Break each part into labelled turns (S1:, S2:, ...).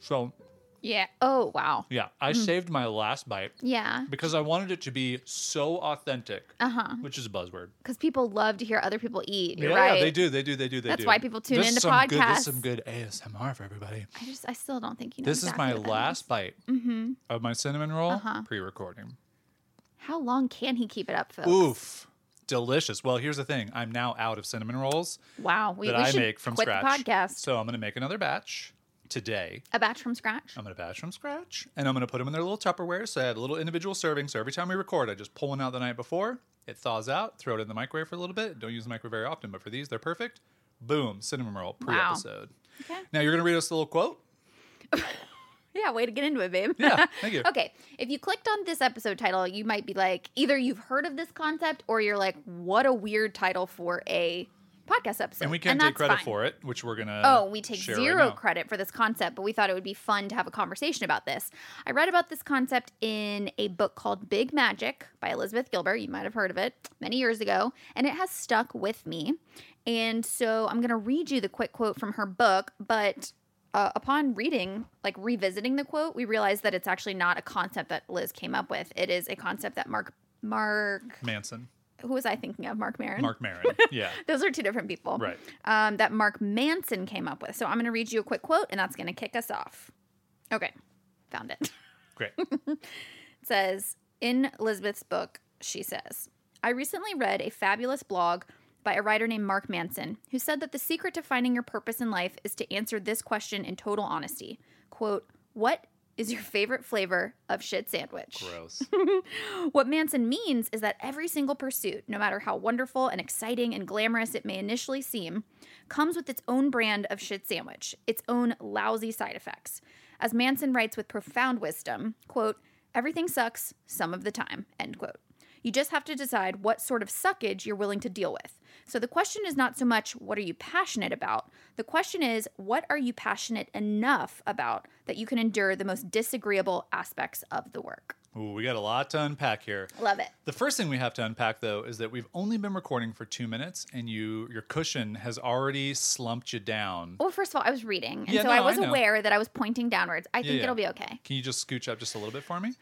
S1: so,
S2: Yeah. Oh, wow.
S1: yeah, I saved my last bite
S2: Yeah.
S1: because I wanted it to be so authentic,
S2: Uh huh.
S1: which is a buzzword.
S2: Because people love to hear other people eat. You're
S1: yeah,
S2: right.
S1: yeah, they do, they do, they do, they
S2: That's
S1: do.
S2: why people tune into
S1: some Good, this is some good ASMR for everybody.
S2: I just, I still don't think you know.
S1: This is my last bite
S2: Mm-hmm.
S1: of my cinnamon roll
S2: Uh-huh.
S1: pre-recording.
S2: How long can he keep it up, folks?
S1: Oof, delicious. Well, here's the thing: I'm now out of cinnamon rolls
S2: Wow. We,
S1: that
S2: we
S1: I
S2: should
S1: make from
S2: quit
S1: scratch.
S2: the podcast.
S1: So I'm going to make another batch today.
S2: A batch from scratch.
S1: I'm going to batch from scratch and I'm going to put them in their little Tupperware. So I have a little individual serving. So every time we record, I just pull one out the night before. It thaws out, throw it in the microwave for a little bit. Don't use the microwave very often, but for these, they're perfect. Boom, cinnamon roll pre episode.
S2: Okay.
S1: Now you're going to read us a little quote?
S2: Yeah, way to get into it, babe.
S1: Yeah, thank you.
S2: okay, if you clicked on this episode title, you might be like, either you've heard of this concept or you're like, what a weird title for a podcast episode.
S1: And we can't take credit
S2: fine.
S1: for it, which we're going to.
S2: Oh, we take
S1: right
S2: zero
S1: now.
S2: credit for this concept, but we thought it would be fun to have a conversation about this. I read about this concept in a book called Big Magic by Elizabeth Gilbert. You might have heard of it many years ago, and it has stuck with me. And so I'm going to read you the quick quote from her book, but uh, upon reading, like revisiting the quote, we realized that it's actually not a concept that Liz came up with. It is a concept that Mark, Mark,
S1: Manson.
S2: Who was I thinking of? Mark Maron.
S1: Mark Maron. Yeah.
S2: Those are two different people
S1: Right.
S2: um, that Mark Manson came up with. So I'm going to read you a quick quote, and that's going to kick us off. Okay, found it.
S1: Great.
S2: It says in Elizabeth's book, she says, I recently read a fabulous blog by a writer named Mark Manson who said that the secret to finding your purpose in life is to answer this question in total honesty. Quote, What is your favorite flavor of shit sandwich?
S1: Gross.
S2: What Manson means is that every single pursuit, no matter how wonderful and exciting and glamorous it may initially seem, comes with its own brand of shit sandwich, its own lousy side effects. As Manson writes with profound wisdom, quote, everything sucks some of the time, end quote. You just have to decide what sort of suckage you're willing to deal with. So the question is not so much what are you passionate about? The question is what are you passionate enough about that you can endure the most disagreeable aspects of the work?
S1: Ooh, we got a lot to unpack here.
S2: Love it.
S1: The first thing we have to unpack though is that we've only been recording for two minutes and you your cushion has already slumped you down.
S2: Well, first of all, I was reading, and
S1: Yeah,
S2: so
S1: no,
S2: I
S1: I
S2: was
S1: know.
S2: aware that I was pointing downwards. I think
S1: yeah.
S2: it'll be okay.
S1: Can you just scooch up just a little bit for me?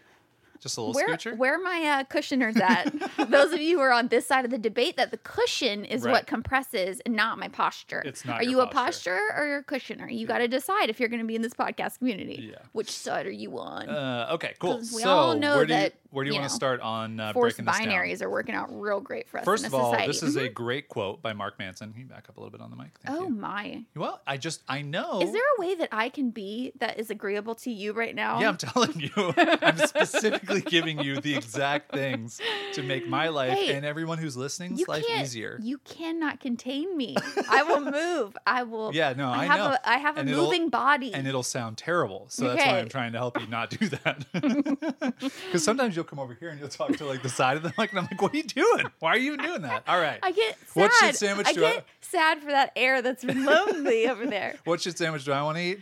S1: Just a little
S2: Where
S1: scoocher?
S2: where are my uh, cushioners at? Those of you who are on this side of the debate, that the cushion is
S1: Right.
S2: what compresses and not my posture.
S1: It's not
S2: Are
S1: your
S2: you a
S1: posture.
S2: posture or you're a cushioner? You got to decide if you're going to be in this podcast community.
S1: Yeah.
S2: Which side are you on?
S1: Uh, okay, cool.
S2: we
S1: so
S2: all know
S1: where you,
S2: that,
S1: where do you,
S2: you
S1: want
S2: know,
S1: to start on uh,
S2: Forced
S1: breaking this down?
S2: binaries are working out real great for us.
S1: First of all,
S2: society.
S1: this is a
S2: Mhm.
S1: great quote by Mark Manson. Can you back up a little bit on the mic? Thank
S2: Oh
S1: you.
S2: my!
S1: Well, I just I know.
S2: Is there a way that I can be that is agreeable to you right now?
S1: Yeah, I'm telling you. I'm specifically giving you the exact things to make my life
S2: Hey,
S1: and everyone who's listening's life easier.
S2: You cannot contain me. I will move. I will.
S1: Yeah, no, I
S2: have
S1: know.
S2: A, I have a
S1: And
S2: moving body.
S1: and it'll sound terrible. So that's why I'm trying to help you not do that. Because sometimes you'll come over here and you'll talk to like the side of the mic, and I'm like, "What are you doing? Why are you even doing that?" All right.
S2: I get sad.
S1: What shit sandwich
S2: I
S1: do I-
S2: get sad for that air that's been lonely over there.
S1: What shit sandwich do I want to eat?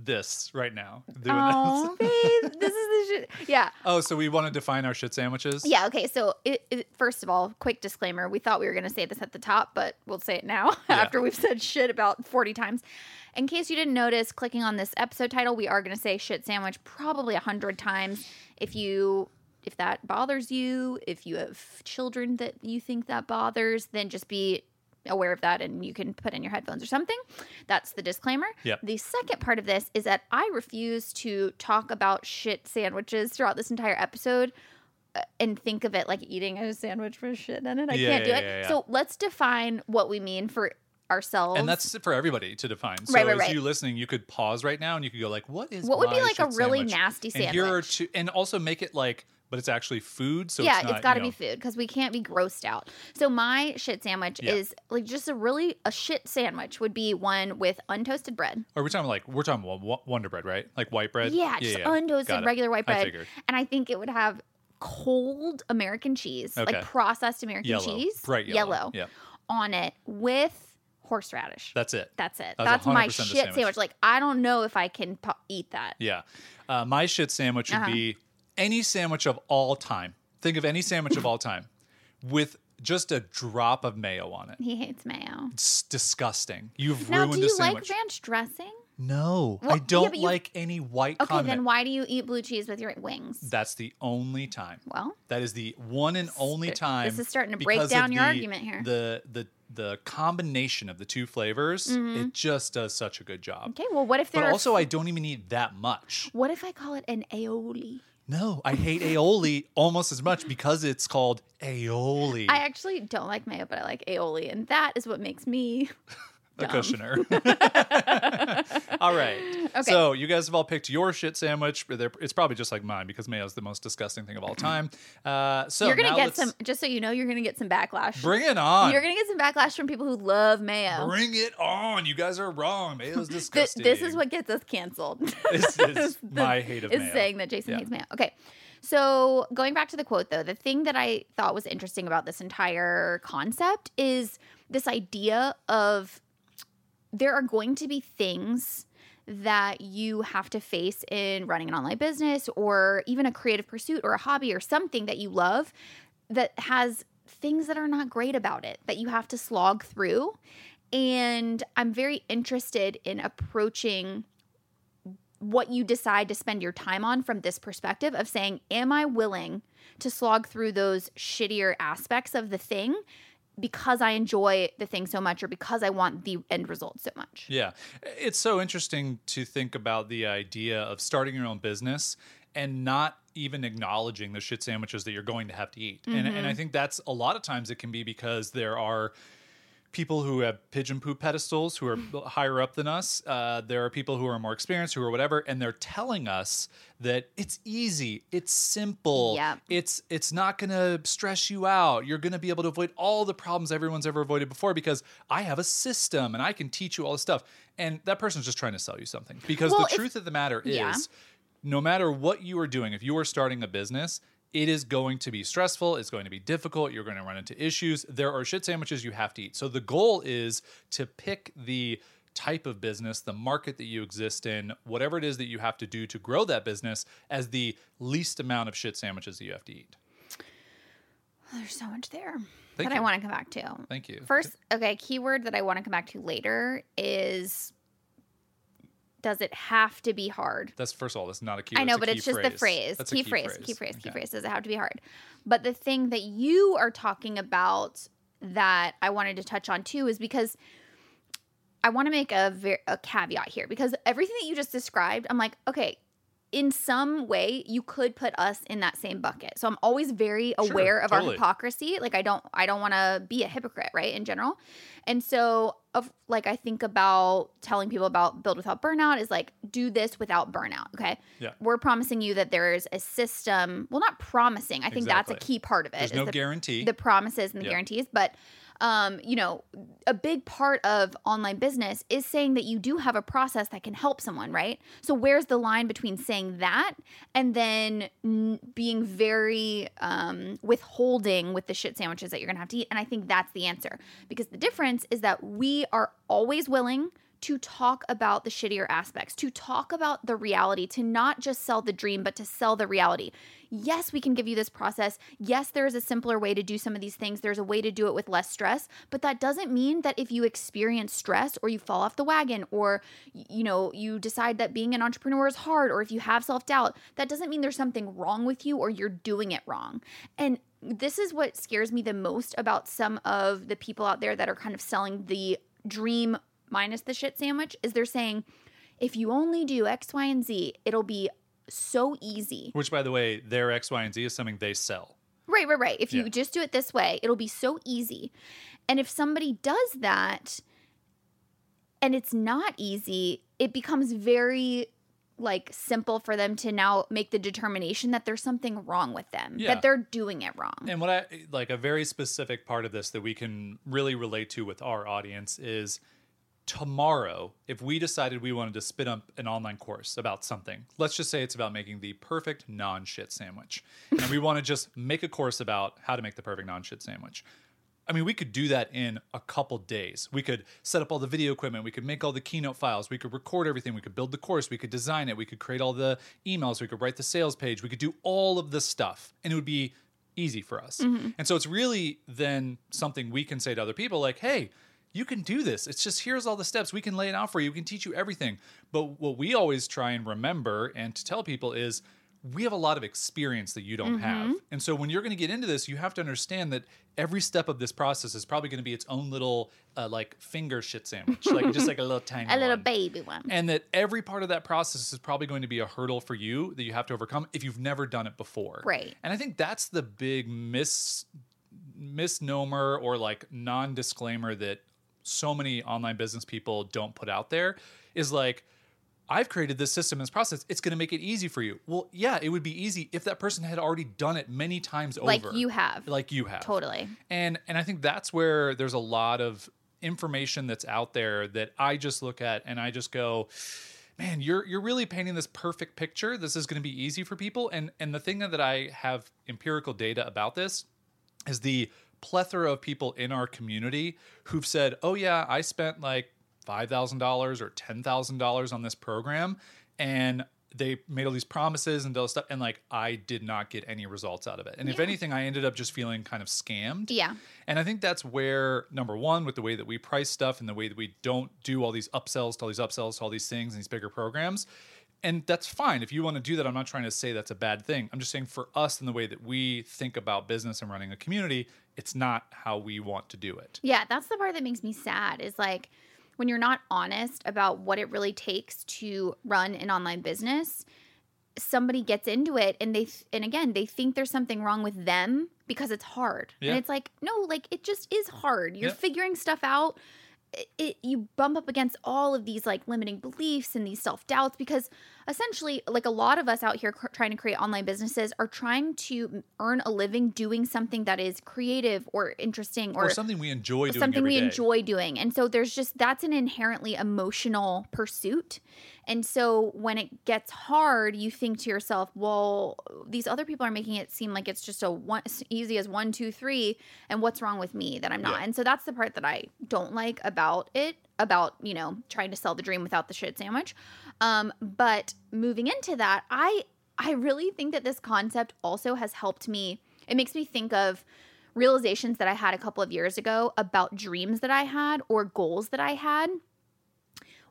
S1: This right now. Doing
S2: Oh,
S1: this.
S2: babe, this is the shit. Yeah.
S1: Oh, so we want to define our shit sandwiches?
S2: Yeah, okay. So, it, it, first of all, quick disclaimer. We thought we were going to say this at the top, but we'll say it now
S1: Yeah.
S2: after we've said shit about 40 times. In case you didn't notice, clicking on this episode title, we are going to say shit sandwich probably 100 times. If you if that bothers you, if you have children that you think that bothers, then just be aware of that and you can put in your headphones or something. That's the disclaimer.
S1: Yep.
S2: The second part of this is that I refuse to talk about shit sandwiches throughout this entire episode uh, and think of it like eating a sandwich with shit in it. I
S1: Yeah,
S2: can't do
S1: yeah,
S2: it.
S1: yeah.
S2: So let's define what we mean for ourselves.
S1: And that's for everybody to define. So
S2: Right, right,
S1: as
S2: right.
S1: you listening, you could pause right now and you could go like, "What is
S2: What would be like a really
S1: sandwich?
S2: nasty
S1: And here are
S2: sandwich?
S1: two, and also make it like, but it's actually food. So
S2: yeah,
S1: it's,
S2: it's got to
S1: you know,
S2: be food because we can't be grossed out. So my shit sandwich
S1: Yeah.
S2: is like just a really a shit sandwich would be one with untoasted bread.
S1: Or we're talking like we're talking Wo- Wo- Wonder Bread, right? Like white bread.
S2: Yeah, just
S1: Got
S2: untoasted regular white bread.
S1: figured.
S2: And I think it would have cold American cheese,
S1: Okay.
S2: like processed American
S1: Yellow,
S2: cheese,
S1: bright yellow. Yeah.
S2: on it with horseradish.
S1: That's it.
S2: That's it.
S1: That's
S2: That's, my shit
S1: sandwich.
S2: sandwich. Like I don't know if I can po- eat that.
S1: Yeah. Uh, my shit sandwich would
S2: Uh-huh.
S1: be any sandwich of all time. Think of any sandwich of all time with just a drop of mayo on it.
S2: He hates mayo.
S1: It's disgusting. You've
S2: Now,
S1: ruined
S2: do
S1: a
S2: you
S1: sandwich.
S2: like ranch dressing?
S1: no,
S2: Well,
S1: I don't
S2: but you-
S1: like any white
S2: Okay,
S1: condiment.
S2: then why do you eat blue cheese with your wings?
S1: That's the only time.
S2: Well,
S1: That is the one and only time.
S2: This is starting to break down your
S1: the-
S2: argument here.
S1: The the the combination of the two flavors, it mm-hmm. just does such a good job.
S2: okay. Well, what if
S1: But
S2: there are
S1: also, I don't even eat that much.
S2: What if I call it an aioli?
S1: No, I hate aioli almost as much because it's called aioli.
S2: I actually don't like mayo, but I like aioli, and that is what makes me.
S1: A
S2: dumb.
S1: cushioner. all right.
S2: Okay.
S1: So you guys have all picked your shit sandwich. they're- It's probably just like mine because mayo is the most disgusting thing of all time. Uh, so
S2: you're gonna
S1: now
S2: get
S1: let's-
S2: some. Just so you know, you're gonna get some backlash.
S1: Bring it on.
S2: You're gonna get some backlash from people who love mayo.
S1: Bring it on. You guys are wrong. Mayo's
S2: Th-
S1: disgusting.
S2: this is what gets us canceled.
S1: This is my hate of mayo.
S2: is
S1: mayo.
S2: saying that Jason
S1: Yeah.
S2: hates mayo. Okay. So going back to the quote though, the thing that I thought was interesting about this entire concept is this idea of there are going to be things that you have to face in running an online business or even a creative pursuit or a hobby or something that you love that has things that are not great about it that you have to slog through. And I'm very interested in approaching what you decide to spend your time on from this perspective of saying, Am I willing to slog through those shittier aspects of the thing because I enjoy the thing so much or because I want the end result so much?
S1: Yeah. It's so interesting to think about the idea of starting your own business and not even acknowledging the shit sandwiches that you're going to have to eat. And, and I mm-hmm. think that's a lot of times it can be because there are people who have pigeon poop pedestals who are higher up than us. Uh, there are people who are more experienced, who are whatever, and they're telling us that it's easy, it's simple,
S2: Yep.
S1: it's it's not gonna stress you out. You're gonna be able to avoid all the problems everyone's ever avoided before because I have a system and I can teach you all this stuff. And that person's just trying to sell you something. Because
S2: Well,
S1: the truth of the matter
S2: Yeah.
S1: is, no matter what you are doing, if you are starting a business, it is going to be stressful. It's going to be difficult. You're going to run into issues. There are shit sandwiches you have to eat. So the goal is to pick the type of business, the market that you exist in, whatever it is that you have to do to grow that business as the least amount of shit sandwiches that you have to eat.
S2: There's so much there
S1: Thank
S2: that I want to come back to.
S1: Thank you.
S2: First, okay, keyword that I want to come back to later is does it have to be hard?
S1: That's first of all, that's not a key.
S2: I know, but it's just the phrase.
S1: That's a
S2: Key, phrase, key phrase, key phrase. Does it have to be hard? But the thing that you are talking about that I wanted to touch on too is because I want to make a ver- a caveat here because everything that you just described, I'm like, okay, in some way you could put us in that same bucket. So I'm always very
S1: Sure,
S2: aware of our hypocrisy. Like I don't I don't want to be a hypocrite, right? In general. And so of like I think about telling people about build without burnout is like do this without burnout, okay?
S1: Yeah.
S2: We're promising you that there's a system, well not promising. I think that's a key part of it.
S1: There's no
S2: the,
S1: guarantee.
S2: the promises and the
S1: Yep.
S2: guarantees, but um, you know, a big part of online business is saying that you do have a process that can help someone, right? So where's the line between saying that and then n- being very um, withholding with the shit sandwiches that you're gonna have to eat? And I think that's the answer because the difference is that we are always willing to talk about the shittier aspects, to talk about the reality, to not just sell the dream, but to sell the reality. Yes, we can give you this process. Yes, there is a simpler way to do some of these things. There's a way to do it with less stress, but that doesn't mean that if you experience stress or you fall off the wagon or you know, you decide that being an entrepreneur is hard or if you have self-doubt, that doesn't mean there's something wrong with you or you're doing it wrong. And this is what scares me the most about some of the people out there that are kind of selling the dream minus the shit sandwich is they're saying if you only do X, Y, and Z, it'll be so easy.
S1: Which, by the way, their X, Y, and Z is something they sell.
S2: Right, right, right. If you just do it this way, it'll be so easy. And if somebody does that, and it's not easy, it becomes very like simple for them to now make the determination that there's something wrong with them,
S1: Yeah.
S2: that they're doing it wrong.
S1: And what I like a very specific part of this that we can really relate to with our audience is tomorrow, if we decided we wanted to spin up an online course about something, let's just say it's about making the perfect non shit sandwich, and we want to just make a course about how to make the perfect non shit sandwich. I mean, we could do that in a couple days. We could set up all the video equipment. We could make all the keynote files. We could record everything. We could build the course. We could design it. We could create all the emails. We could write the sales page. We could do all of this stuff, and it would be easy for us. Mm-hmm. And so it's really then something we can say to other people like, hey, you can do this. It's just here's all the steps. We can lay it out for you. We can teach you everything. But what we always try and remember and to tell people is we have a lot of experience that you don't have. And so when you're going to get into this, you have to understand that every step of this process is probably going to be its own little uh, like finger shit sandwich, like just like a little tiny
S2: a little baby one.
S1: and that every part of that process is probably going to be a hurdle for you that you have to overcome if you've never done it before.
S2: Right.
S1: And I think that's the big mis misnomer or like non-disclaimer that so many online business people don't put out there is like I've created this system and this process. It's going to make it easy for you. Well, yeah, it would be easy if that person had already done it many times
S2: Like
S1: over.
S2: Like you have.
S1: Like you have.
S2: Totally.
S1: And and I think that's where there's a lot of information that's out there that I just look at and I just go, man, you're you're really painting this perfect picture. This is going to be easy for people. And and the thing that I have empirical data about this is the plethora of people in our community who've said, "Oh yeah, I spent like $5,000 or $10,000 on this program and they made all these promises and all this stuff and like I did not get any results out of it. And if anything I ended up just feeling kind of scammed.
S2: Yeah.
S1: And I think that's where number one, with the way that we price stuff and the way that we don't do all these upsells to all these upsells to all these things and these bigger programs. And that's fine. If you want to do that, I'm not trying to say that's a bad thing. I'm just saying for us in the way that we think about business and running a community, it's not how we want to do it.
S2: Yeah, that's the part that makes me sad is like when you're not honest about what it really takes to run an online business, somebody gets into it and they th- and again, they think there's something wrong with them because it's hard.
S1: Yeah.
S2: And it's like, no, like it just is hard. You're
S1: Yeah.
S2: figuring stuff out. It, it you bump up against all of these like limiting beliefs and these self-doubts because essentially like a lot of us out here cr- trying to create online businesses are trying to earn a living doing something that is creative or interesting
S1: Or, something we enjoy doing.
S2: something we
S1: day.
S2: enjoy doing. And so there's just that's an inherently emotional pursuit. And so when it gets hard, you think to yourself, well, these other people are making it seem like it's just a one as easy as one, two, three, and what's wrong with me that I'm not?
S1: Yeah.
S2: And so that's the part that I don't like about it, about, you know, trying to sell the dream without the shit sandwich. Um, but moving into that, I I really think that this concept also has helped me. It makes me think of realizations that I had a couple of years ago about dreams that I had or goals that I had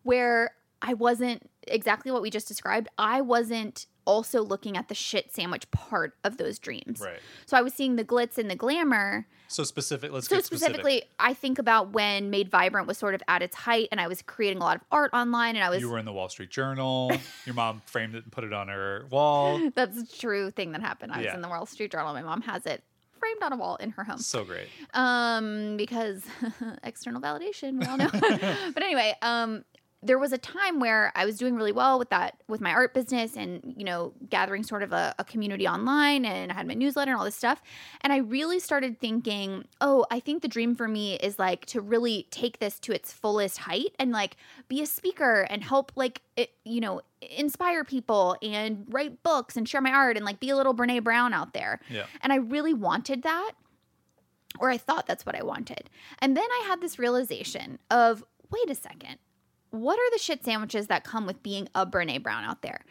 S2: where I wasn't exactly what we just described. I wasn't also looking at the shit sandwich part of those dreams.
S1: Right.
S2: So I was seeing the glitz and the glamour.
S1: So specific. Let's
S2: So
S1: get specific.
S2: specifically, I think about when Made Vibrant was sort of at its height and I was creating a lot of art online and I was
S1: You were in the Wall Street Journal. Your mom framed it and put it on her wall.
S2: that's a true thing that happened. I was in the Wall Street Journal. My mom has it framed on a wall in her home.
S1: So great.
S2: um because external validation we all know but anyway um there was a time where I was doing really well with that with my art business and you know gathering sort of a, a community online and I had my newsletter and all this stuff and I really started thinking oh I think the dream for me is like to really take this to its fullest height and like be a speaker and help like it, you know inspire people and write books and share my art and like be a little Brene Brown out there
S1: Yeah.
S2: and I really wanted that or I thought that's what I wanted. And then I had this realization of wait a second, what are the shit sandwiches that come with being a Brene Brown out there?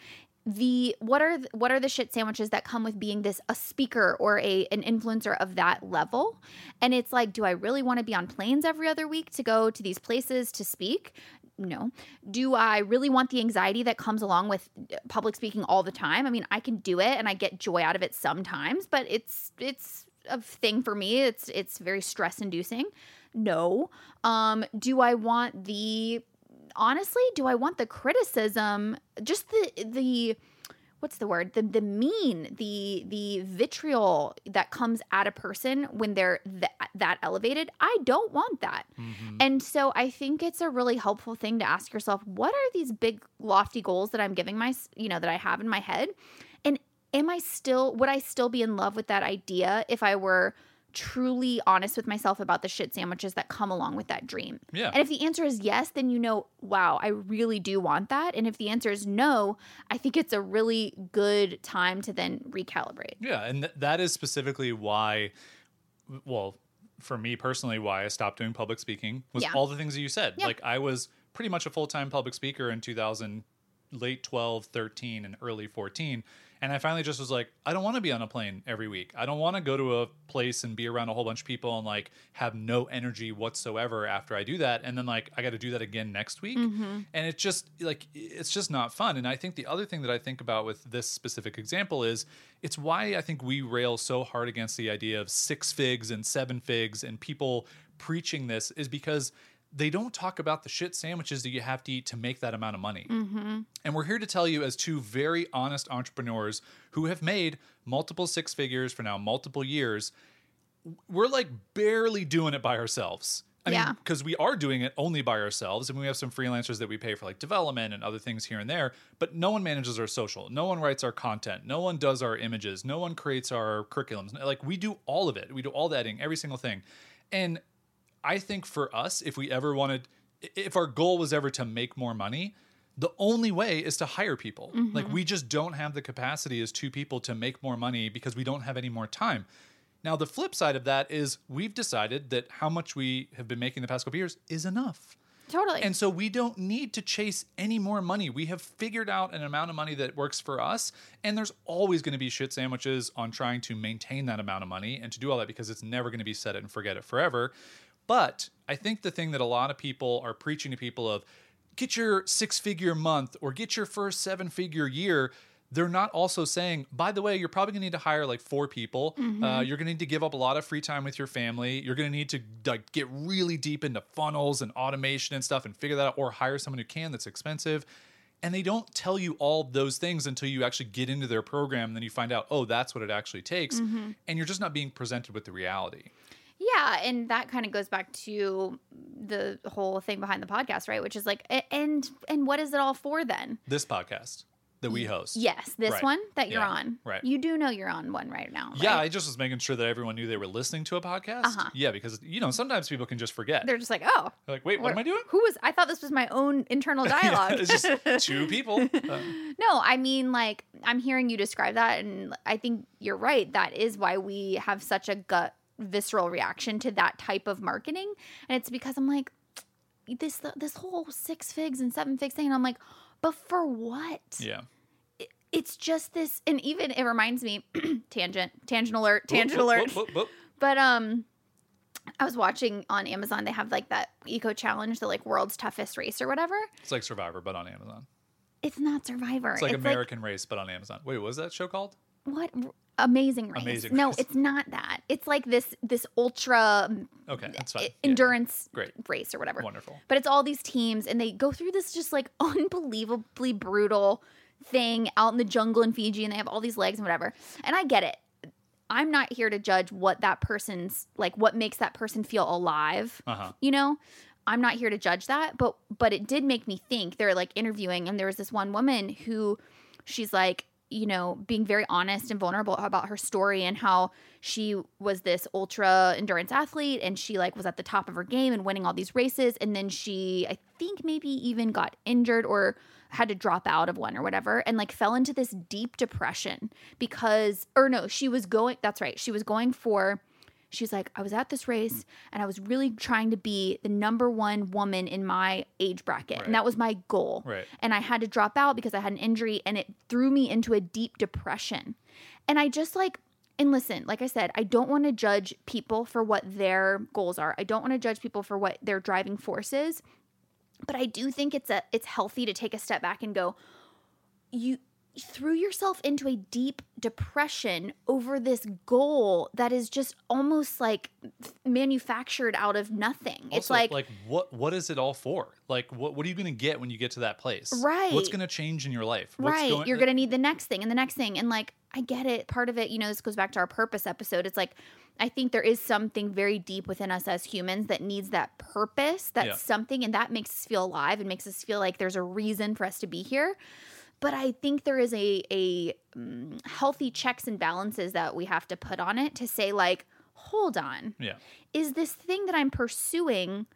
S2: The what are th- what are the shit sandwiches that come with being this a speaker or a an influencer of that level? And it's like, do I really want to be on planes every other week to go to these places to speak? No. Do I really want the anxiety that comes along with uh, public speaking all the time? I mean, I can do it and I get joy out of it sometimes, but it's it's a thing for me. It's it's very stress inducing. No. Um do I want the honestly, do I want the criticism, just the the what's the word? The the mean the the vitriol that comes at a person when they're th- that elevated? I don't want that.
S1: Mm-hmm.
S2: and so i think it's a really helpful thing to ask yourself what are these big lofty goals that i'm giving my you know that i have in my head? And am i still would i still be in love with that idea if i were truly honest with myself about the shit sandwiches that come along with that dream
S1: Yeah.
S2: and if the answer is yes, then you know, wow, I really do want that. And if the answer is no, I think it's a really good time to then recalibrate.
S1: Yeah, and th- that is specifically why, well, for me personally, why I stopped doing public speaking was
S2: Yeah.
S1: all the things that you said.
S2: Yeah.
S1: Like I was pretty much a full time public speaker in 2000, late 12, 13, and early 14. And I finally just was like, I don't want to be on a plane every week. I don't want to go to a place and be around a whole bunch of people and like have no energy whatsoever after I do that. And then like I got to do that again next week. Mm-hmm. And it's just like, it's just not fun. And I think the other thing that I think about with this specific example is it's why I think we rail so hard against the idea of six figs and seven figs and people preaching this is because they don't talk about the shit sandwiches that you have to eat to make that amount of money. Mm-hmm. And we're here to tell you, as two very honest entrepreneurs who have made multiple six figures for now multiple years, we're like barely doing it by ourselves. I
S2: Yeah.
S1: mean, because we are doing it only by ourselves, and we have some freelancers that we pay for like development and other things here and there. But no one manages our social, no one writes our content, no one does our images, no one creates our curriculums. Like we do all of it. We do all the editing, every single thing. And I think for us, if we ever wanted, if our goal was ever to make more money, the only way is to hire people. Mm-hmm. Like we just don't have the capacity as two people to make more money because we don't have any more time. Now, the flip side of that is we've decided that how much we have been making the past couple years is enough.
S2: Totally.
S1: And so we don't need to chase any more money. We have figured out an amount of money that works for us. And there's always going to be shit sandwiches on trying to maintain that amount of money and to do all that because it's never going to be set it and forget it forever. But I think the thing that a lot of people are preaching to people of get your six figure month or get your first seven figure year. They're not also saying, by the way, you're probably gonna need to hire like four people. Uh, you're gonna need to give up a lot of free time with your family. You're gonna need to like get really deep into funnels and automation and stuff and figure that out, or hire someone who can. That's expensive. And they don't tell you all those things until you actually get into their program. And then you find out, oh, that's what it actually takes. And you're just not being presented with the reality.
S2: Yeah, and that kind of goes back to the whole thing behind the podcast, right? Which is like, and and what is it all for then?
S1: This podcast that we host.
S2: Yes, this
S1: Right.
S2: one that you're
S1: Yeah,
S2: on.
S1: right.
S2: You do know you're on one right now.
S1: Yeah,
S2: right?
S1: I just was making sure that everyone knew they were listening to a podcast.
S2: Uh-huh.
S1: Yeah, because you know sometimes people can just forget. They're
S2: They're just like, oh,
S1: like, wait, what am I doing?
S2: Who was? I thought this was my own internal dialogue.
S1: it's just two people. Uh,
S2: No, I mean, like, I'm hearing you describe that, and I think you're right. That is why we have such a gut, visceral reaction to that type of marketing. And it's because I'm like, this this whole six figs and seven figs thing, and I'm like, but for what?
S1: yeah.
S2: It's just this, and even it reminds me, tangent, tangent alert, tangent alert.
S1: whoop, whoop, whoop.
S2: But um, I was watching on Amazon. They have like that eco challenge, the like world's toughest race or whatever.
S1: It's like Survivor, but on Amazon.
S2: It's not Survivor.
S1: It's like American Race, but on Amazon. Wait, what was that show called?
S2: what amazing race
S1: Amazing
S2: no
S1: Race.
S2: it's not that it's like this this ultra
S1: Okay, that's fine.
S2: e-
S1: Yeah.
S2: endurance
S1: Great.
S2: race or whatever
S1: Wonderful.
S2: but it's all these teams and they go through this just like unbelievably brutal thing out in the jungle in fiji and they have all these legs and whatever and i get it i'm not here to judge what that person's like what makes that person feel alive
S1: Uh huh.
S2: you know i'm not here to judge that but but it did make me think they're like interviewing and there was this one woman who she's like you know being very honest and vulnerable about her story and how she was this ultra endurance athlete and she like was at the top of her game and winning all these races. And then she i think maybe even got injured or had to drop out of one or whatever and like fell into this deep depression because or no she was going that's right she was going for she's like i was at this race and i was really trying to be the number one woman in my age bracket
S1: Right.
S2: and that was my goal
S1: Right.
S2: and i had to drop out because i had an injury and it threw me into a deep depression and i just like and listen like i said i don't want to judge people for what their goals are i don't want to judge people for what their driving force is but i do think it's a it's healthy to take a step back and go you threw yourself into a deep depression over this goal that is just almost like manufactured out of nothing. it's like,
S1: like what what is it all for? Like what what are you going to get when you get to that place?
S2: Right.
S1: What's going to change in your life? What's
S2: right,
S1: going-
S2: you're going to need the next thing and the next thing. And like, I get it. Part of it, you know, this goes back to our purpose episode. It's like, I think there is something very deep within us as humans that needs that purpose, that's
S1: Yeah.
S2: something, and that makes us feel alive and makes us feel like there's a reason for us to be here. But I think there is a a mm, healthy checks and balances that we have to put on it to say like, hold on,
S1: Yeah.
S2: is this thing that I'm pursuing?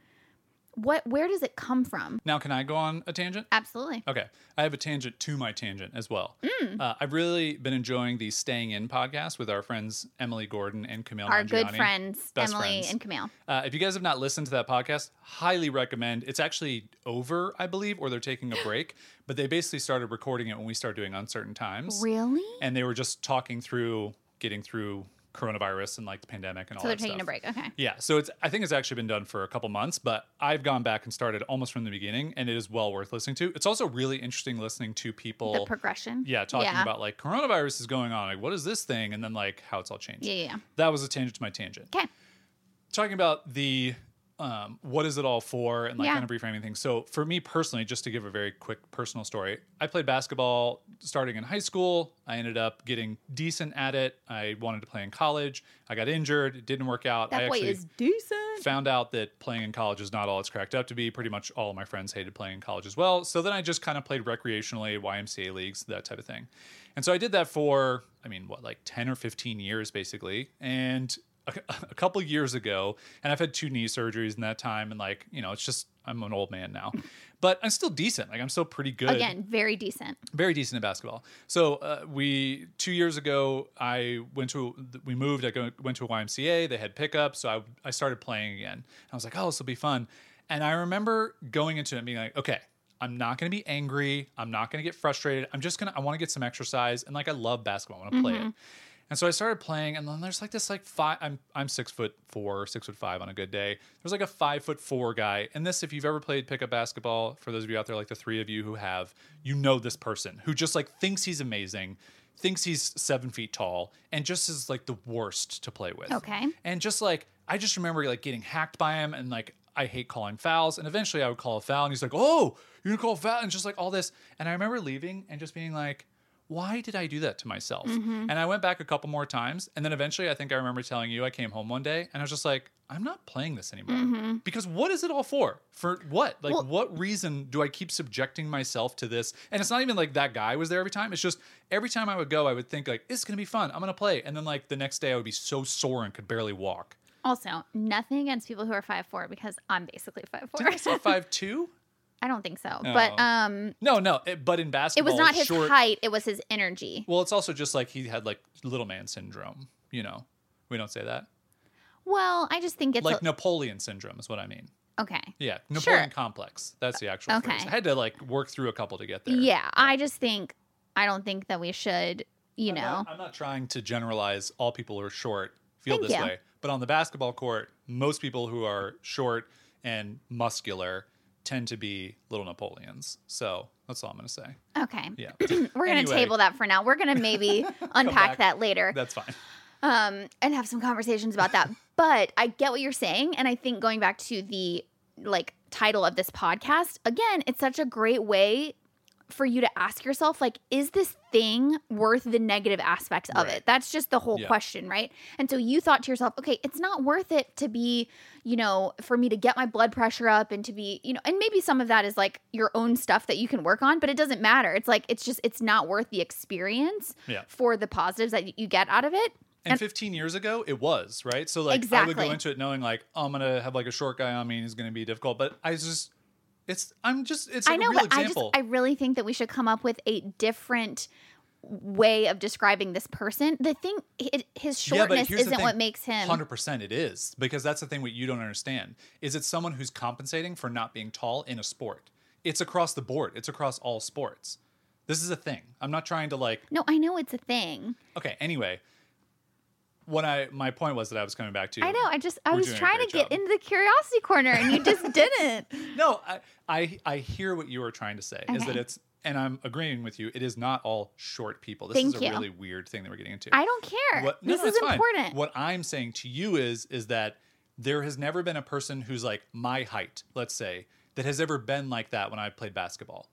S2: What? Where does it come from?
S1: Now can I go on a tangent?
S2: Absolutely.
S1: Okay. I have a tangent to my tangent as well.
S2: Mm.
S1: Uh, I've really been enjoying the Staying In podcast with our friends Emily Gordon and Kumail
S2: Our good friends,
S1: Best
S2: Emily
S1: friends.
S2: and Kumail.
S1: Uh, if you guys have not listened to that podcast, highly recommend. It's actually over, I believe, or they're taking a break. But they basically started recording it when we started doing uncertain times,
S2: Really?
S1: and they were just talking through getting through coronavirus and like the pandemic and all
S2: So they're
S1: that
S2: taking
S1: stuff.
S2: a break. Okay.
S1: Yeah, so it's I think it's actually been done for a couple months, but I've gone back and started almost from the beginning, and it is well worth listening to. It's also really interesting listening to people.
S2: The progression.
S1: yeah, talking
S2: Yeah.
S1: about like coronavirus is going on, like what is this thing, and then like how it's all changed.
S2: Yeah, yeah.
S1: That was a tangent to my tangent.
S2: Okay.
S1: Talking about the um, what is it all for, and like
S2: Yeah.
S1: kind of reframing things. So for me personally, just to give a very quick personal story, I played basketball starting in high school. I ended up getting decent at it. I wanted to play in college. I got injured. It didn't work out.
S2: That
S1: I actually
S2: is decent.
S1: found out that playing in college is not all it's cracked up to be. Pretty much all of my friends hated playing in college as well. So then I just kind of played recreationally, YMCA leagues, that type of thing. And so I did that for, I mean, what, like 10 or 15 years basically. And a, a couple years ago, and I've had two knee surgeries in that time. And like, you know, it's just, I'm an old man now, but I'm still decent. Like, I'm still pretty good
S2: Again, very decent.
S1: very decent at basketball. So uh, we two years ago, I went to we moved. I go, went to a YMCA. They had pickup, so I I started playing again. I was like, oh, this will be fun. And I remember going into it and being like, okay, I'm not going to be angry. I'm not going to get frustrated. I'm just gonna I want to get some exercise and like I love basketball. I want to play it. And so I started playing, and then there's like this like five. I'm I'm six foot four, six foot five on a good day. There's like a five foot four guy, and this if you've ever played pickup basketball, for those of you out there, like the three of you who have, you know this person who just like thinks he's amazing, thinks he's seven feet tall, and just is like the worst to play with.
S2: Okay.
S1: And just like I just remember like getting hacked by him, and like I hate calling fouls, and eventually I would call a foul, and he's like, "Oh, you're gonna call a foul," and just like all this, and I remember leaving and just being like why did I do that to myself?
S2: Mm-hmm.
S1: And I went back a couple more times. And then eventually, I think I remember telling you, I came home one day and I was just like, I'm not playing this anymore. Because what is it all for? For what? Like,
S2: Mm-hmm. Well-
S1: what reason do I keep subjecting myself to this? And it's not even like that guy was there every time. It's just every time I would go, I would think, like, it's going to be fun. I'm going to play. And then, like, the next day, I would be so sore and could barely walk.
S2: Also, nothing against people who are five four because I'm basically five four.
S1: Did I say five two?
S2: I don't think so. But
S1: Oh.
S2: um,
S1: No, no. It, but in basketball it
S2: was not his
S1: short,
S2: height; it was his energy.
S1: Well, it's also just like he had like little man syndrome. You know, we don't say that.
S2: Well, I just think it's
S1: like
S2: a-
S1: Napoleon syndrome is what I mean.
S2: okay.
S1: Yeah, Napoleon
S2: Sure.
S1: complex. That's the actual
S2: Okay.
S1: phrase. I had to like work through a couple to get there.
S2: Yeah, I just think I don't think that we should. You
S1: I'm
S2: know,
S1: not, I'm not trying to generalize all people who are short feel
S2: Thank
S1: this
S2: you.
S1: way, but on the basketball court, most people who are short and muscular tend to be little Napoleons. So that's all I'm going to say.
S2: okay.
S1: Yeah,
S2: We're gonna
S1: Anyway.
S2: table that for now. We're gonna maybe unpack
S1: back.
S2: that later.
S1: that's fine.
S2: um, and have some conversations about that. but I get what you're saying, and I think going back to the like title of this podcast again, it's such a great way for you to ask yourself like is this thing worth the negative aspects of
S1: Right.
S2: it that's just the whole
S1: Yeah.
S2: question right and so you thought to yourself okay it's not worth it to be you know for me to get my blood pressure up and to be you know and maybe some of that is like your own stuff that you can work on but it doesn't matter it's like it's just it's not worth the experience
S1: Yeah.
S2: for the positives that you get out of it
S1: And 15 years ago, it was right. So like, I would go into it knowing like oh, I'm gonna have like a short guy on me and it's gonna be difficult. But I just, it's I'm just it's like
S2: I know,
S1: a real
S2: but I just I really think that we should come up with a different way of describing this person. The thing, it, his shortness
S1: the
S2: isn't what makes him.
S1: Hundred percent, it is because that's the thing. What you don't understand is it's someone who's compensating for not being tall in a sport. It's across the board. It's across all sports. This is a thing. I'm not trying to like.
S2: No, I know it's a thing.
S1: Okay. Anyway, what I my point was that I was coming back to. You.
S2: I know. I just I was trying to
S1: great
S2: get into the curiosity corner, and you just didn't.
S1: No, I, I I hear what you were trying to say. Is that it's and I'm agreeing with you, it is not all short people. This
S2: Thank
S1: is a
S2: you.
S1: really weird thing that we're getting into.
S2: I don't care.
S1: What- no,
S2: this
S1: no,
S2: is
S1: it's fine.
S2: important.
S1: What I'm saying to you is is that there has never been a person who's like my height, let's say, that has ever been like that when I played basketball.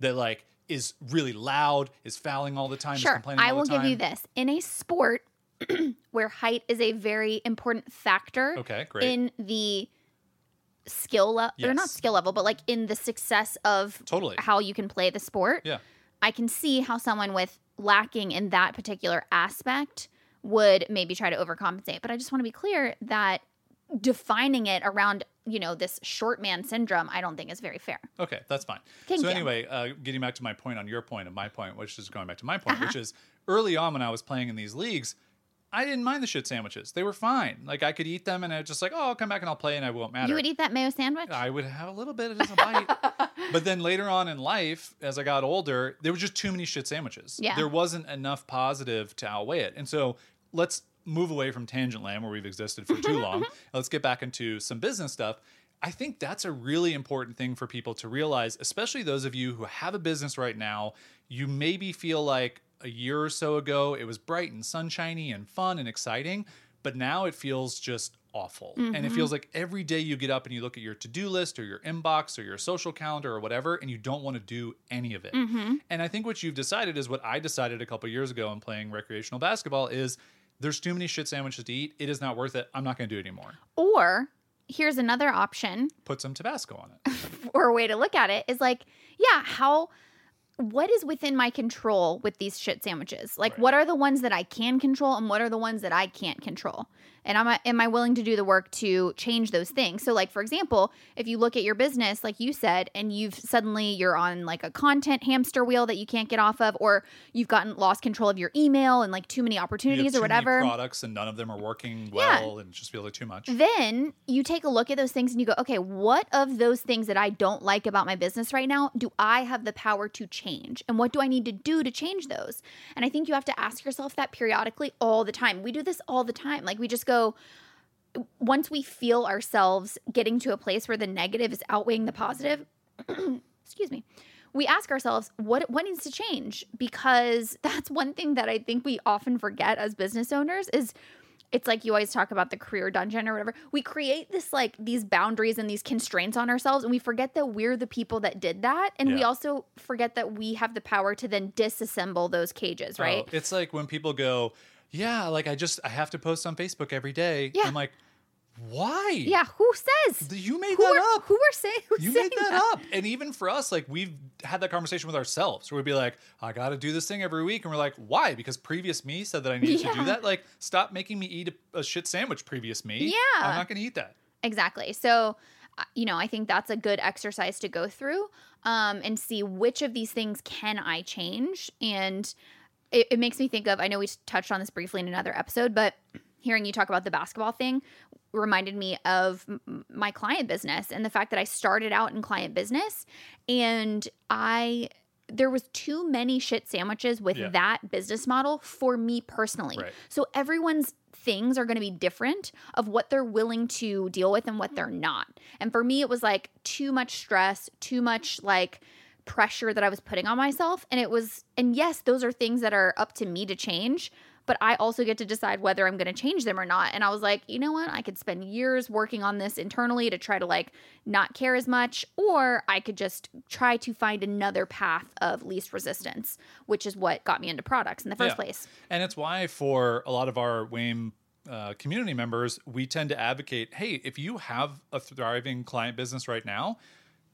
S1: That like is really loud, is fouling all the time, is
S2: Sure,
S1: complaining
S2: I will
S1: the time.
S2: give you this. In a sport where height is a very important factor
S1: Okay, great.
S2: in the skill level, or not skill level, but like in the success of
S1: Totally.
S2: how you can play the sport,
S1: Yeah.
S2: I can see how someone with lacking in that particular aspect would maybe try to overcompensate. But I just want to be clear that defining it around, you know, this short man syndrome, I don't think is very fair.
S1: Okay, that's fine.
S2: Thank
S1: so
S2: you.
S1: anyway, uh, getting back to my point on your point and my point, which is going back to my point,
S2: Uh-huh.
S1: which is early on when I was playing in these leagues, I didn't mind the shit sandwiches. They were fine. Like I could eat them, and I was just like, oh, I'll come back and I'll play, and I won't matter.
S2: You would eat that mayo sandwich?
S1: I would have a little bit as a bite. but then later on in life, as I got older, there were just too many shit sandwiches.
S2: Yeah.
S1: There wasn't enough positive to outweigh it. And so let's move away from tangent land where we've existed for too long. let's get back into some business stuff. I think that's a really important thing for people to realize, especially those of you who have a business right now. You maybe feel like a year or so ago it was bright and sunshiny and fun and exciting, but now it feels just awful. And it mm-hmm. feels like every day you get up and you look at your to do list or your inbox or your social calendar or whatever, and you don't want to do any of it. Mm-hmm. And I think what you've decided is what I decided a couple years ago in playing recreational basketball is there's too many shit sandwiches to eat. It is not worth it. I'm not going to do it anymore.
S2: or here's another option
S1: Put some Tabasco on it.
S2: or a way to look at it is like, yeah, how what is within my control with these shit sandwiches? Like
S1: Right.
S2: what are the ones that I can control and what are the ones that I can't control? And am I am I willing to do the work to change those things? So like for example, if you look at your business like you said and you've suddenly you're on like a content hamster wheel that you can't get off of or you've gotten lost control of your email and like too many opportunities
S1: too
S2: or whatever.
S1: products and none of them are working
S2: Yeah.
S1: well and just feel like too much.
S2: then you take a look at those things and you go, okay, what of those things that I don't like about my business right now do I have the power to change? And what do I need to do to change those? And I think you have to ask yourself that periodically all the time. We do this all the time. Like we just go, once we feel ourselves getting to a place where the negative is outweighing the positive, excuse me we ask ourselves what what needs to change because that's one thing that I think we often forget as business owners is it's like you always talk about the career dungeon or whatever. We create this like these boundaries and these constraints on ourselves and we forget that we're the people that did that and we also forget that we have the power to then disassemble those cages, oh, right?
S1: Oh, it's like when people go, yeah, like I just I have to post on Facebook every day.
S2: Yeah.
S1: I'm like, why?
S2: Yeah, who says?
S1: You made
S2: Who
S1: that
S2: are,
S1: up.
S2: who are saying
S1: You
S2: saying
S1: made that, up. And even for us, like we've had that conversation with ourselves where we'd be like, I got to do this thing every week. And we're like, why? Because previous me said that I needed to do that. Like, stop making me eat a, a shit sandwich, previous me.
S2: Yeah.
S1: I'm not going to eat that.
S2: Exactly. So, uh, you know, I think that's a good exercise to go through um, and see which of these things can I change. And it, it makes me think of, I know we touched on this briefly in another episode, but hearing you talk about the basketball thing reminded me of m- my client business and the fact that I started out in client business and I there was too many shit sandwiches with
S1: Yeah.
S2: that business model for me personally.
S1: Right.
S2: So everyone's things are going to be different of what they're willing to deal with and what they're not. And for me it was like too much stress, too much like pressure that I was putting on myself and it was and yes, those are things that are up to me to change, but I also get to decide whether I'm going to change them or not. And I was like, you know what? I could spend years working on this internally to try to like not care as much, or I could just try to find another path of least resistance, which is what got me into products in the first
S1: Yeah.
S2: place.
S1: And it's why for a lot of our WAIM uh, community members, we tend to advocate, hey, if you have a thriving client business right now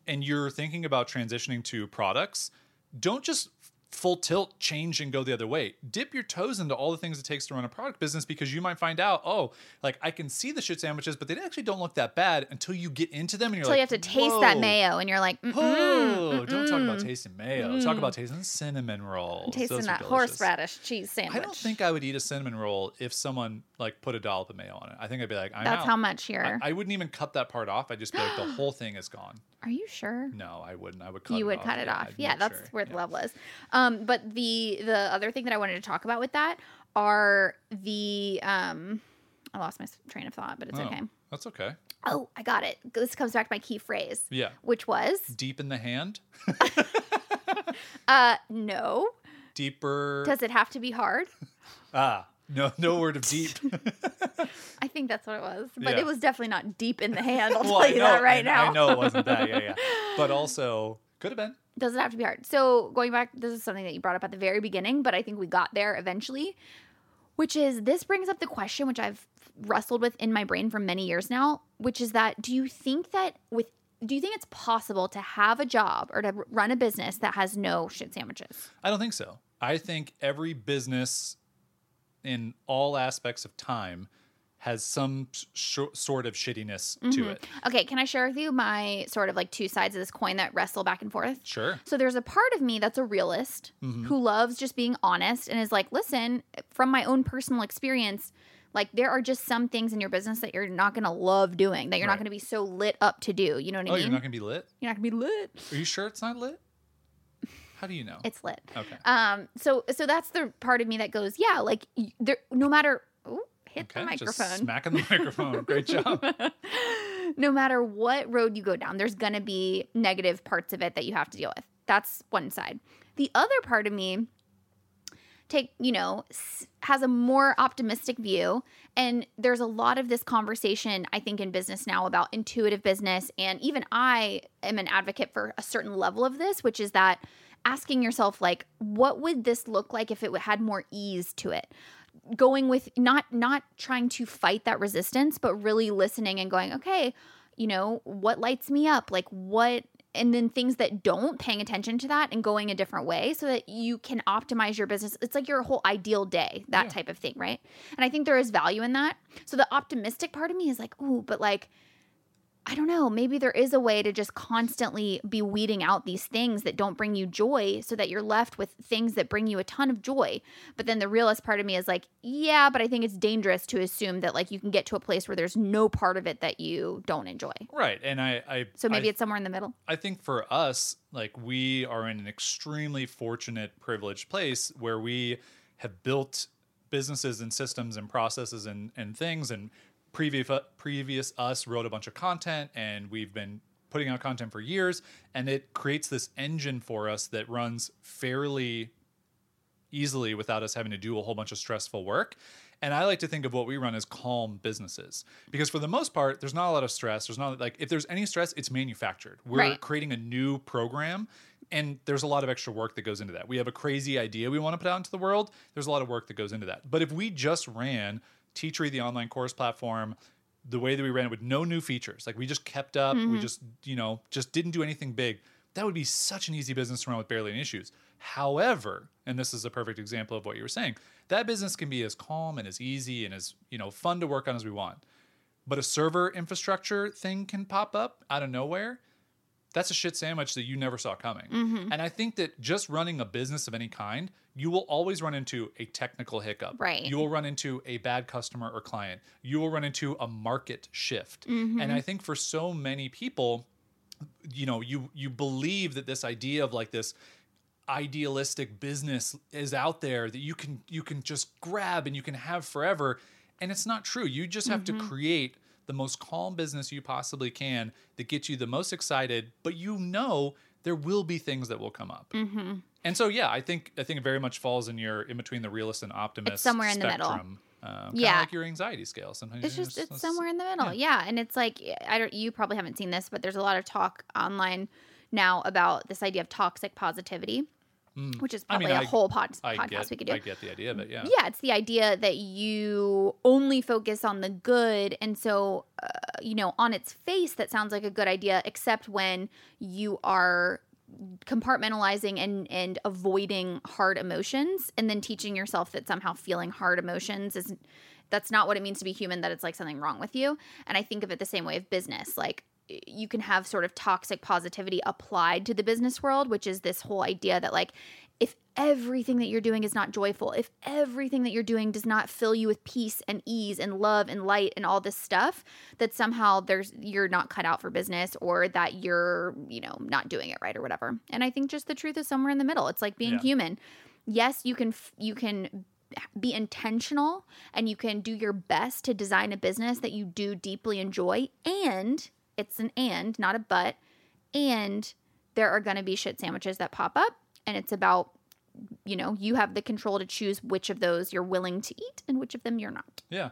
S1: and you're thinking about transitioning to products, don't just full tilt change and go the other way. Dip your toes into all the things it takes to run a product business because you might find out, oh, like I can see the shit sandwiches, but they actually don't look that bad until you get into them and you're
S2: So
S1: like,
S2: you have to taste that mayo, and you're like, mm
S1: Oh, don't talk about tasting mayo. Talk about tasting cinnamon rolls.
S2: tasting that horseradish cheese sandwich.
S1: I don't think I would eat a cinnamon roll if someone like put a dollop of mayo on it. I think I'd be like, I'm
S2: that's
S1: out.
S2: how much here.
S1: I, I wouldn't even cut that part off. I'd just be like, the whole thing is gone.
S2: Are you sure?
S1: No, I wouldn't. I would cut.
S2: you would
S1: off.
S2: cut it
S1: Yeah,
S2: off.
S1: I'd
S2: Yeah, that's
S1: sure.
S2: where the
S1: Yeah.
S2: love was. Um, but the the other thing that I wanted to talk about with that are the um, I lost my train of thought, but it's
S1: Oh,
S2: okay.
S1: That's okay.
S2: Oh, I got it. This comes back to my key phrase,
S1: Yeah.
S2: which was
S1: Deep in the hand.
S2: uh, no.
S1: Deeper.
S2: Does it have to be hard?
S1: ah, no, no word of deep.
S2: I think that's what it was, but
S1: Yeah.
S2: it was definitely not deep in the hand. I'll
S1: well,
S2: tell you
S1: know,
S2: that right
S1: and
S2: now.
S1: I know it wasn't that. Yeah, yeah. But also could have been.
S2: Doesn't have to be hard? So going back, this is something that you brought up at the very beginning, but I think we got there eventually. Which is this brings up the question which I've wrestled with in my brain for many years now, which is that do you think that with do you think it's possible to have a job or to run a business that has no shit sandwiches?
S1: I don't think so. I think every business in all aspects of time has some sh- sort of shittiness
S2: Mm-hmm.
S1: to it.
S2: Okay, can I share with you my sort of like two sides of this coin that wrestle back and forth?
S1: Sure.
S2: So there's a part of me that's a realist
S1: Mm-hmm.
S2: who loves just being honest and is like, listen, from my own personal experience, like there are just some things in your business that you're not going to love doing, that you're not going to be so lit up to do. You know what I mean?
S1: Oh,
S2: mean?
S1: you're not going to be lit?
S2: You're not going to be lit.
S1: Are you sure it's not lit? How do you know?
S2: It's lit.
S1: okay.
S2: Um. So so that's the part of me that goes, yeah, like there, no matter. Ooh, hit
S1: Okay.
S2: the
S1: Just
S2: microphone.
S1: smacking the microphone. Great job.
S2: no matter what road you go down, there's going to be negative parts of it that you have to deal with. That's one side. The other part of me take, you know, has a more optimistic view and there's a lot of this conversation I think in business now about intuitive business and even I am an advocate for a certain level of this, which is that asking yourself like what would this look like if it had more ease to it? going with not not trying to fight that resistance but really listening and going okay you know what lights me up like what and then things that don't paying attention to that and going a different way so that you can optimize your business it's like your whole ideal day that
S1: Yeah.
S2: type of thing right and i think there is value in that so the optimistic part of me is like ooh but like I don't know, maybe there is a way to just constantly be weeding out these things that don't bring you joy so that you're left with things that bring you a ton of joy. But then the realist part of me is like, yeah, but I think it's dangerous to assume that like you can get to a place where there's no part of it that you don't enjoy.
S1: right. And I, I
S2: So maybe
S1: I,
S2: it's somewhere in the middle.
S1: I think for us, like we are in an extremely fortunate, privileged place where we have built businesses and systems and processes and, and things. And previous uh, previous us wrote a bunch of content, and we've been putting out content for years. And it creates this engine for us that runs fairly easily without us having to do a whole bunch of stressful work. And I like to think of what we run as calm businesses because for the most part, there's not a lot of stress. There's not like if there's any stress, it's manufactured. We're
S2: Right.
S1: creating a new program and there's a lot of extra work that goes into that. We have a crazy idea we want to put out into the world. There's a lot of work that goes into that. But if we just ran Teachery, the online course platform, the way that we ran it with no new features, like we just kept up, we mm-hmm. just, you know, just didn't do anything big, that would be such an easy business to run with barely any issues. However, and this is a perfect example of what you were saying, that business can be as calm and as easy and as, you know, fun to work on as we want. But a server infrastructure thing can pop up out of nowhere. That's a shit sandwich that you never saw coming.
S2: Mm-hmm.
S1: And I think that just running a business of any kind, you will always run into a technical hiccup.
S2: Right.
S1: You will run into a bad customer or client. You will run into a market shift.
S2: Mm-hmm.
S1: And I think for so many people, you know, you you believe that this idea of like this idealistic business is out there that you can you can just grab and you can have forever and it's not true you just have to create the most calm business you possibly can that gets you the most excited but you know there will be things that will come up
S2: Mm-hmm.
S1: and so yeah i think i think it very much falls in your in between the realist and optimist It's
S2: somewhere in the middle.
S1: spectrum. Um,
S2: Yeah.
S1: like your anxiety scale sometimes
S2: It's just it's somewhere in the middle. Yeah. and it's like I don't you probably haven't seen this, but there's a lot of talk online now about this idea of toxic positivity, which is
S1: Mm. I mean,
S2: probably a whole pod, podcast
S1: get,
S2: we could do.
S1: I get the idea of it yeah
S2: yeah, it's the idea that you only focus on the good. And so, uh, you know, on its face, that sounds like a good idea, except when you are compartmentalizing and and avoiding hard emotions and then teaching yourself that somehow feeling hard emotions is that's not what it means to be human that it's like something wrong with you and i think of it the same way of business like you can have sort of toxic positivity applied to the business world which is this whole idea that like if everything that you're doing is not joyful if everything that you're doing does not fill you with peace and ease and love and light and all this stuff that somehow there's you're not cut out for business or that you're you know not doing it right or whatever. And i think just the truth is somewhere in the middle. It's like being
S1: Yeah.
S2: human. Yes you can you can be intentional and you can do your best to design a business that you do deeply enjoy and it's an and not a but and there are going to be shit sandwiches that pop up and it's about you know you have the control to choose which of those you're willing to eat and which of them you're not
S1: Yeah.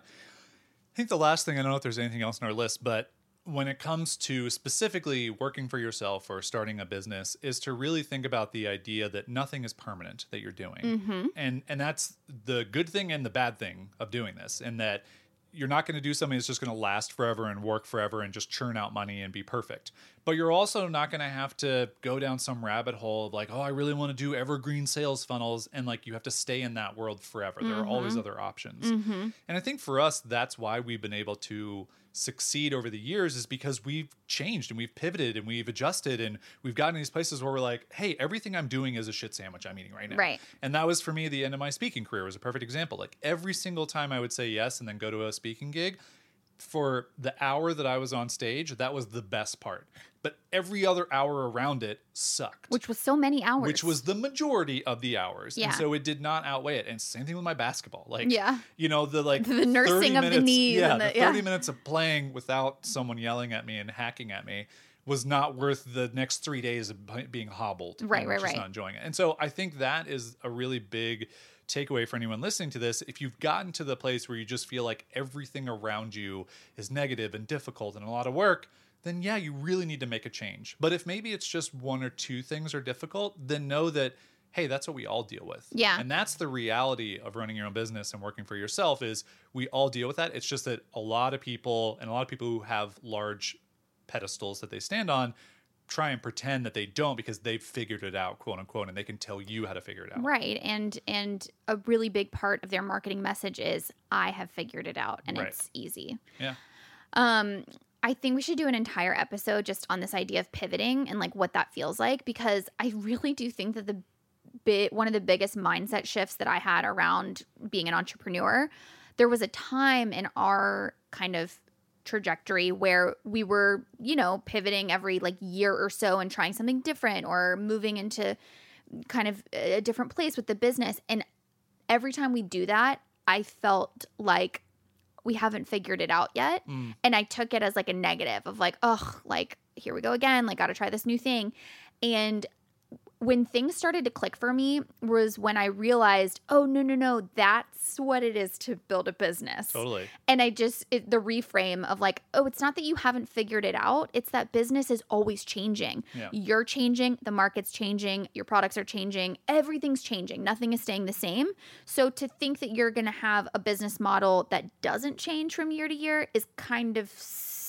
S1: I think the last thing, I don't know if there's anything else on our list, but when it comes to specifically working for yourself or starting a business, is to really think about the idea that nothing is permanent that you're doing. Mm-hmm. And and that's the good thing and the bad thing of doing this, and that you're not going to do something that's just going to last forever and work forever and just churn out money and be perfect. But you're also not going to have to go down some rabbit hole of like, oh, I really want to do evergreen sales funnels. And like, you have to stay in that world forever. There are always mm-hmm. other options. Mm-hmm. And I think for us, that's why we've been able to succeed over the years is because we've changed and we've pivoted and we've adjusted and we've gotten these places where we're like, hey, everything I'm doing is a shit sandwich I'm eating right now.
S2: Right.
S1: And that was for me the end of my speaking career was a perfect example. Like every single time I would say yes and then go to a speaking gig, for the hour that I was on stage, that was the best part. But every other hour around it sucked.
S2: which was so many hours
S1: Which was the majority of the hours.
S2: Yeah.
S1: And so it did not outweigh it. And same thing with my basketball. Like,
S2: Yeah.
S1: you know, the like
S2: The nursing
S1: 30
S2: of the
S1: minutes-
S2: knees
S1: Yeah,
S2: and
S1: the
S2: the- yeah.
S1: 30 minutes of playing without someone yelling at me and hacking at me was not worth the next three days of being hobbled.
S2: Right, right,
S1: just
S2: right.
S1: Not enjoying it. And so I think that is a really big takeaway for anyone listening to this. If you've gotten to the place where you just feel like everything around you is negative and difficult and a lot of work, then yeah, you really need to make a change. But if maybe it's just one or two things are difficult, then know that hey, that's what we all deal with.
S2: Yeah.
S1: And that's the reality of running your own business and working for yourself is we all deal with that. It's just that a lot of people and a lot of people who have large pedestals that they stand on try and pretend that they don't because they've figured it out, quote unquote, and they can tell you how to figure it out.
S2: right and and a really big part of their marketing message is i have figured it out and
S1: Right.
S2: it's easy
S1: Yeah.
S2: Um, I think we should do an entire episode just on this idea of pivoting and like what that feels like because I really do think that the bit one of the biggest mindset shifts that I had around being an entrepreneur, there was a time in our kind of trajectory where we were, you know, pivoting every like year or so and trying something different or moving into kind of a different place with the business and every time we do that, I felt like we haven't figured it out yet.
S1: Mm.
S2: And I took it as like a negative of like, oh, like here we go again, like gotta try this new thing. And when things started to click for me was when I realized, oh no, no, no, that's what it is to build a business.
S1: Totally.
S2: And I just it, the reframe of like, oh, it's not that you haven't figured it out. It's that business is always changing.
S1: Yeah.
S2: You're changing, the market's changing, your products are changing, everything's changing. Nothing is staying the same. So to think that you're going to have a business model that doesn't change from year to year is kind of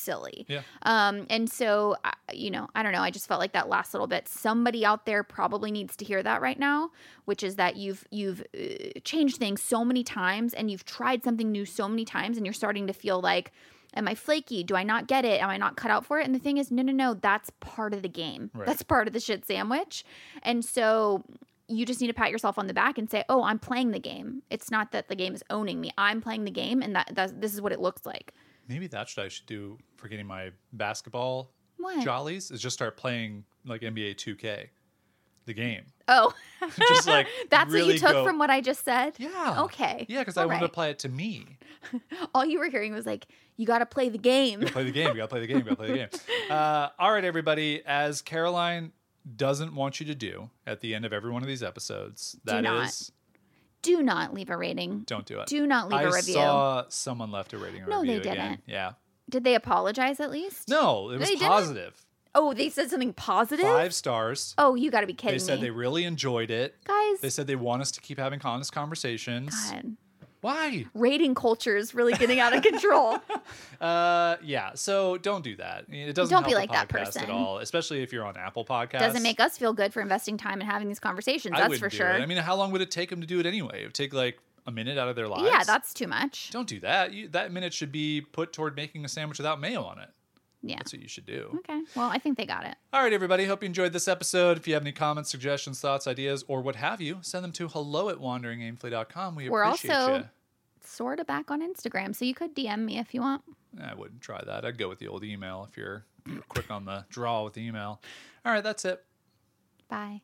S2: silly.
S1: Yeah.
S2: Um, and so, you know, I don't know. I just felt like that last little bit. Somebody out there probably needs to hear that right now, which is that you've you've uh, changed things so many times, and you've tried something new so many times, and you're starting to feel like, am I flaky? Do I not get it? Am I not cut out for it? And the thing is, no, no, no. That's part of the game.
S1: Right.
S2: That's part of the shit sandwich. And so. You just need to pat yourself on the back and say, "Oh, I'm playing the game. It's not that the game is owning me. I'm playing the game, and that this is what it looks like."
S1: Maybe that's what I should do for getting my basketball
S2: What?
S1: jollies is just start playing like NBA 2K, the game.
S2: Oh,
S1: Just, like,
S2: that's what you took
S1: go-
S2: from what I just said.
S1: Yeah.
S2: Okay.
S1: Yeah, because I
S2: All
S1: wanted to
S2: right.
S1: play it to me.
S2: All you were hearing was like, "You got to play the game."
S1: Play the game. You gotta play the game. You gotta play the game. Uh, all right, everybody. As Caroline doesn't want you to do at the end of every one of these episodes,
S2: Do
S1: that is,
S2: not. Do not leave a rating.
S1: don't do it.
S2: Do not leave
S1: I
S2: a review.
S1: I saw someone left a rating or
S2: No, they
S1: review again.
S2: didn't.
S1: Yeah.
S2: Did they apologize at least?
S1: No, it was
S2: They didn't?
S1: positive.
S2: Oh, they said something positive.
S1: Five stars.
S2: Oh, you got to be kidding
S1: They said
S2: me,
S1: they really enjoyed it.
S2: guys.
S1: They said they want us to keep having honest conversations.
S2: God.
S1: Why?
S2: Rating culture is really getting out of control.
S1: Uh, yeah. So don't do that. It doesn't
S2: Don't be like that person.
S1: at all, especially if you're on Apple Podcasts.
S2: Doesn't make us feel good for investing time and having these conversations.
S1: I
S2: That's for
S1: do
S2: sure.
S1: It. I mean, how long would it take them to do it anyway? It would take like a minute out of their lives.
S2: yeah, that's too much.
S1: Don't do that. You, that minute should be put toward making a sandwich without mayo on it.
S2: Yeah.
S1: That's what you should do.
S2: Okay. Well, I think they got it.
S1: All right, everybody. Hope you enjoyed this episode. If you have any comments, suggestions, thoughts, ideas, or what have you, send them to hello at wanderingaimfully.com. We.
S2: We're
S1: appreciate
S2: also-
S1: you.
S2: Sort of back on Instagram, so you could DM me if you want.
S1: I wouldn't try that. I'd go with the old email if you're quick on the draw with the email. All right, that's it.
S2: Bye.